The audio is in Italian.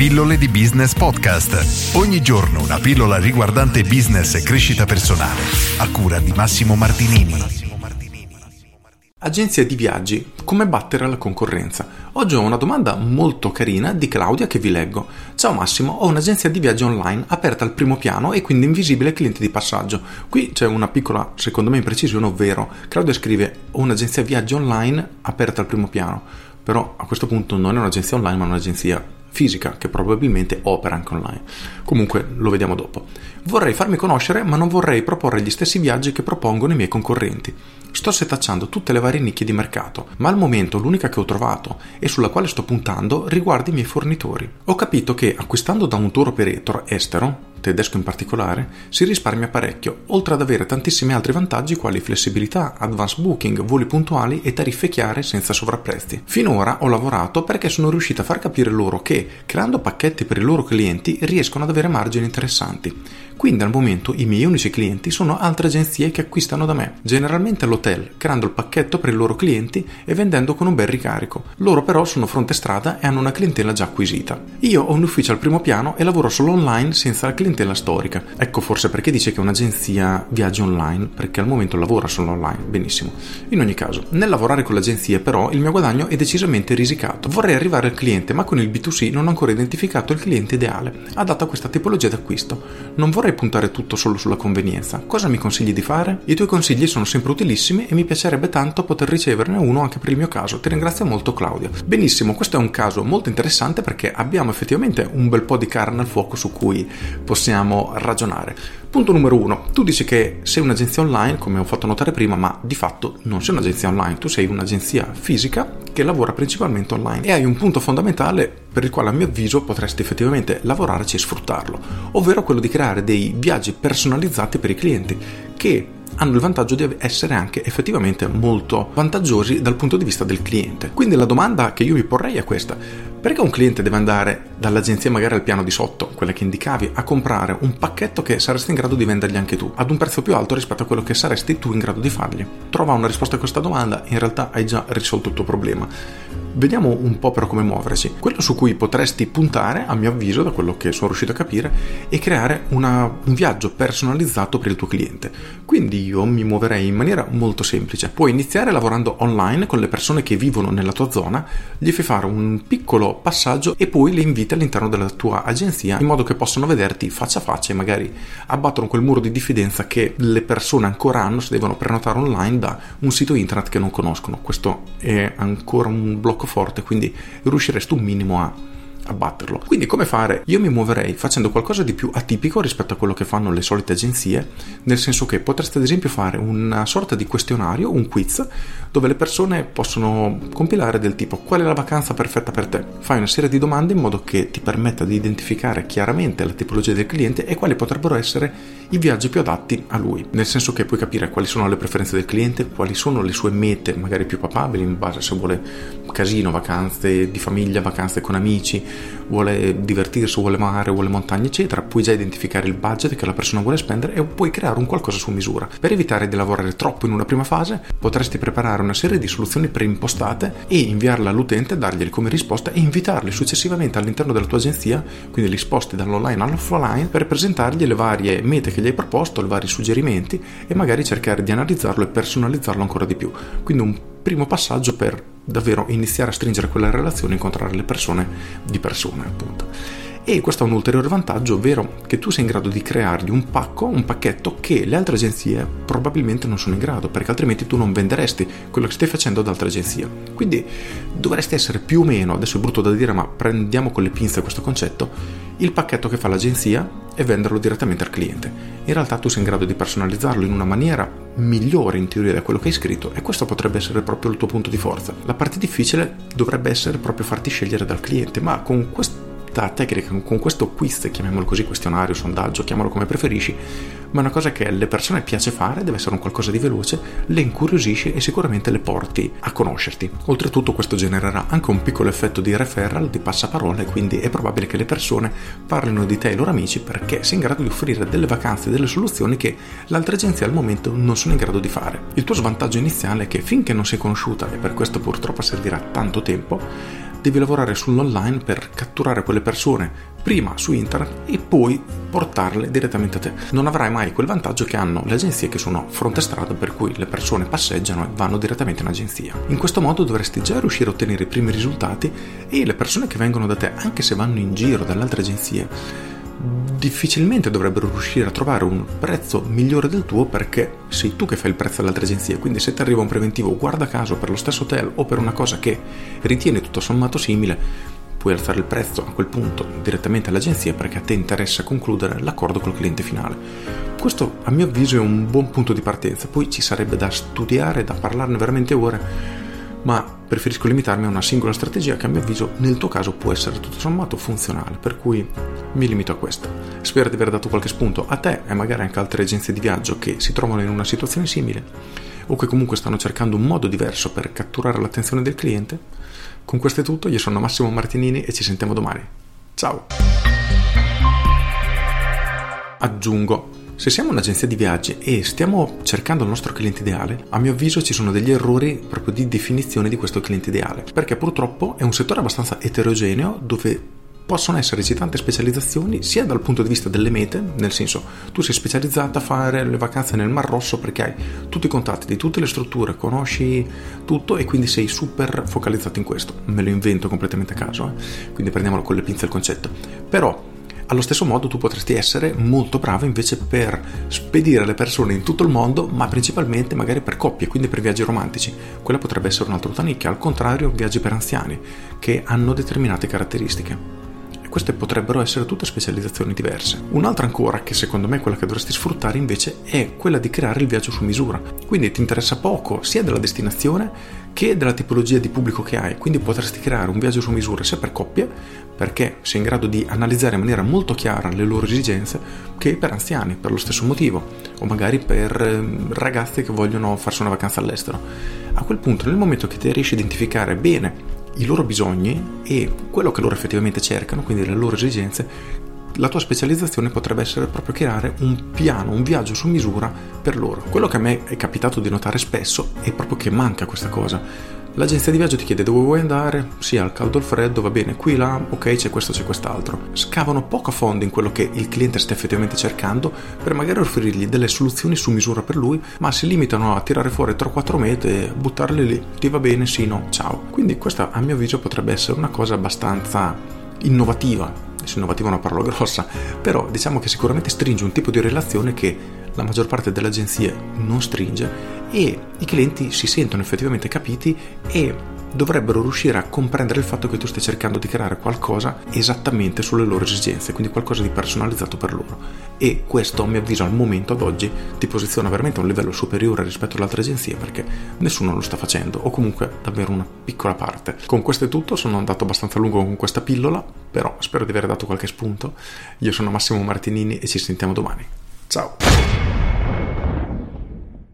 Pillole di Business Podcast. Ogni giorno una pillola riguardante business e crescita personale. A cura di Massimo Martinini. Agenzia di viaggi, come battere la concorrenza? Oggi ho una domanda molto carina di Claudia che vi leggo. Ciao Massimo, ho un'agenzia di viaggi online aperta al primo piano e quindi invisibile ai clienti di passaggio. Qui c'è una piccola, secondo me, imprecisione, ovvero Claudia scrive ho un'agenzia viaggi online aperta al primo piano, però a questo punto non è un'agenzia online ma un'agenzia fisica che probabilmente opera anche online. Comunque lo vediamo dopo. Vorrei farmi conoscere ma non vorrei proporre gli stessi viaggi che propongono i miei concorrenti. Sto setacciando tutte le varie nicchie di mercato, ma al momento l'unica che ho trovato e sulla quale sto puntando riguarda i miei fornitori. Ho capito che acquistando da un tour operator estero, tedesco in particolare, si risparmia parecchio, oltre ad avere tantissimi altri vantaggi quali flessibilità, advance booking, voli puntuali e tariffe chiare senza sovrapprezzi. Finora ho lavorato perché sono riuscito a far capire loro che, creando pacchetti per i loro clienti, riescono ad avere margini interessanti. Quindi al momento i miei unici clienti sono altre agenzie che acquistano da me, generalmente all'hotel, creando il pacchetto per i loro clienti e vendendo con un bel ricarico. Loro però sono fronte strada e hanno una clientela già acquisita. Io ho un ufficio al primo piano e lavoro solo online senza la clientela storica. Ecco forse perché dice che un'agenzia viaggi online, perché al momento lavora solo online. Benissimo. In ogni caso, nel lavorare con l'agenzia però il mio guadagno è decisamente risicato. Vorrei arrivare al cliente, ma con il B2C non ho ancora identificato il cliente ideale, adatto a questa tipologia d'acquisto. Non vorrei puntare tutto solo sulla convenienza. Cosa mi consigli di fare? I tuoi consigli sono sempre utilissimi e mi piacerebbe tanto poter riceverne uno anche per il mio caso. Ti ringrazio molto Claudio. Benissimo, questo è un caso molto interessante perché abbiamo effettivamente un bel po' di carne al fuoco su cui possiamo ragionare. Punto numero uno, tu dici che sei un'agenzia online, come ho fatto notare prima, ma di fatto non sei un'agenzia online, tu sei un'agenzia fisica che lavora principalmente online e hai un punto fondamentale per il quale a mio avviso potresti effettivamente lavorarci e sfruttarlo, ovvero quello di creare dei viaggi personalizzati per i clienti che hanno il vantaggio di essere anche effettivamente molto vantaggiosi dal punto di vista del cliente. Quindi la domanda che io mi porrei è questa. Perché un cliente deve andare dall'agenzia magari al piano di sotto, quella che indicavi, a comprare un pacchetto che saresti in grado di vendergli anche tu, ad un prezzo più alto rispetto a quello che saresti tu in grado di fargli? Trova una risposta a questa domanda, in realtà hai già risolto il tuo problema. Vediamo un po' però come muoversi. Quello su cui potresti puntare, a mio avviso, da quello che sono riuscito a capire, è creare una, un viaggio personalizzato per il tuo cliente. Quindi io mi muoverei in maniera molto semplice. Puoi iniziare lavorando online con le persone che vivono nella tua zona, gli fai fare un piccolo passaggio e poi le inviti all'interno della tua agenzia in modo che possano vederti faccia a faccia e magari abbattono quel muro di diffidenza che le persone ancora hanno se devono prenotare online da un sito internet che non conoscono. Questo è ancora un blocco forte, quindi riusciresti un minimo a abbatterlo. Quindi come fare? Io mi muoverei facendo qualcosa di più atipico rispetto a quello che fanno le solite agenzie, nel senso che potreste ad esempio fare una sorta di questionario, un quiz, dove le persone possono compilare del tipo qual è la vacanza perfetta per te. Fai una serie di domande in modo che ti permetta di identificare chiaramente la tipologia del cliente e quali potrebbero essere i viaggi più adatti a lui, nel senso che puoi capire quali sono le preferenze del cliente, quali sono le sue mete magari più papabili in base a se vuole casino, vacanze di famiglia, vacanze con amici, vuole divertirsi, vuole mare, vuole montagne, eccetera, puoi già identificare il budget che la persona vuole spendere e puoi creare un qualcosa su misura. Per evitare di lavorare troppo in una prima fase, potresti preparare una serie di soluzioni preimpostate e inviarle all'utente, dargliele come risposta e invitarli successivamente all'interno della tua agenzia, quindi li sposti dall'online all'offline per presentargli le varie mete che gli hai proposto, i vari suggerimenti e magari cercare di analizzarlo e personalizzarlo ancora di più. Quindi un primo passaggio per davvero iniziare a stringere quella relazione incontrare le persone di persona, appunto. E questo ha un ulteriore vantaggio, ovvero che tu sei in grado di creargli un pacco, un pacchetto che le altre agenzie probabilmente non sono in grado, perché altrimenti tu non venderesti quello che stai facendo ad altre agenzie. Quindi dovresti essere più o meno, adesso è brutto da dire, ma prendiamo con le pinze questo concetto, il pacchetto che fa l'agenzia e venderlo direttamente al cliente. In realtà tu sei in grado di personalizzarlo in una maniera migliore in teoria da quello che hai scritto e questo potrebbe essere proprio il tuo punto di forza. La parte difficile dovrebbe essere proprio farti scegliere dal cliente, ma con questo questa tecnica, con questo quiz, chiamiamolo così, questionario, sondaggio, chiamalo come preferisci, ma è una cosa che alle persone piace fare, deve essere un qualcosa di veloce, le incuriosisce e sicuramente le porti a conoscerti. Oltretutto questo genererà anche un piccolo effetto di referral, di passaparola, e quindi è probabile che le persone parlino di te e i loro amici perché sei in grado di offrire delle vacanze, delle soluzioni che l'altra agenzia al momento non sono in grado di fare. Il tuo svantaggio iniziale è che finché non sei conosciuta, e per questo purtroppo servirà tanto tempo, devi lavorare sull'online per catturare quelle persone prima su internet e poi portarle direttamente a te. Non avrai mai quel vantaggio che hanno le agenzie che sono fronte strada per cui le persone passeggiano e vanno direttamente in agenzia. In questo modo dovresti già riuscire a ottenere i primi risultati e le persone che vengono da te, anche se vanno in giro dalle altre agenzie, difficilmente dovrebbero riuscire a trovare un prezzo migliore del tuo perché sei tu che fai il prezzo alle altre agenzie. Quindi se ti arriva un preventivo, guarda caso, per lo stesso hotel o per una cosa che ritieni tutto sommato simile, puoi alzare il prezzo a quel punto direttamente all'agenzia perché a te interessa concludere l'accordo col cliente finale. Questo a mio avviso è un buon punto di partenza, poi ci sarebbe da studiare, da parlarne veramente ore ma preferisco limitarmi a una singola strategia che a mio avviso nel tuo caso può essere tutto sommato funzionale, per cui mi limito a questa. Spero di aver dato qualche spunto a te e magari anche altre agenzie di viaggio che si trovano in una situazione simile o che comunque stanno cercando un modo diverso per catturare l'attenzione del cliente. Con questo è tutto, io sono Massimo Martinini e ci sentiamo domani. Ciao! Aggiungo se siamo un'agenzia di viaggi e stiamo cercando il nostro cliente ideale, a mio avviso ci sono degli errori proprio di definizione di questo cliente ideale, perché purtroppo è un settore abbastanza eterogeneo dove possono esserci tante specializzazioni sia dal punto di vista delle mete, nel senso tu sei specializzata a fare le vacanze nel Mar Rosso perché hai tutti i contatti di tutte le strutture, conosci tutto e quindi sei super focalizzato in questo. Me lo invento completamente a caso, eh? quindi prendiamolo con le pinze il concetto. Però allo stesso modo tu potresti essere molto bravo invece per spedire le persone in tutto il mondo, ma principalmente magari per coppie, quindi per viaggi romantici. Quella potrebbe essere un'altra nicchia, al contrario viaggi per anziani, che hanno determinate caratteristiche queste potrebbero essere tutte specializzazioni diverse. Un'altra ancora, che secondo me è quella che dovresti sfruttare invece, è quella di creare il viaggio su misura. Quindi ti interessa poco sia della destinazione che della tipologia di pubblico che hai. Quindi potresti creare un viaggio su misura sia per coppie, perché sei in grado di analizzare in maniera molto chiara le loro esigenze, che per anziani, per lo stesso motivo, o magari per ehm, ragazzi che vogliono farsi una vacanza all'estero. A quel punto, nel momento che ti riesci a identificare bene i loro bisogni e quello che loro effettivamente cercano, quindi le loro esigenze, la tua specializzazione potrebbe essere proprio creare un piano, un viaggio su misura per loro. Quello che a me è capitato di notare spesso è proprio che manca questa cosa L'agenzia di viaggio ti chiede dove vuoi andare, sì, al caldo o al freddo, va bene, qui, là, ok, c'è questo, c'è quest'altro. Scavano poco a fondo in quello che il cliente sta effettivamente cercando per magari offrirgli delle soluzioni su misura per lui, ma si limitano a tirare fuori 3-4 mete e buttarle lì. Ti va bene, sì, no, ciao. Quindi questa a mio avviso potrebbe essere una cosa abbastanza innovativa. Se innovativa è una parola grossa, però diciamo che sicuramente stringe un tipo di relazione che la maggior parte delle agenzie non stringe e i clienti si sentono effettivamente capiti e dovrebbero riuscire a comprendere il fatto che tu stai cercando di creare qualcosa esattamente sulle loro esigenze, quindi qualcosa di personalizzato per loro. E questo, a mio avviso, al momento, ad oggi, ti posiziona veramente a un livello superiore rispetto alle altre agenzie perché nessuno lo sta facendo, o comunque davvero una piccola parte. Con questo è tutto, sono andato abbastanza lungo con questa pillola, però spero di aver dato qualche spunto. Io sono Massimo Martinini e ci sentiamo domani. Ciao!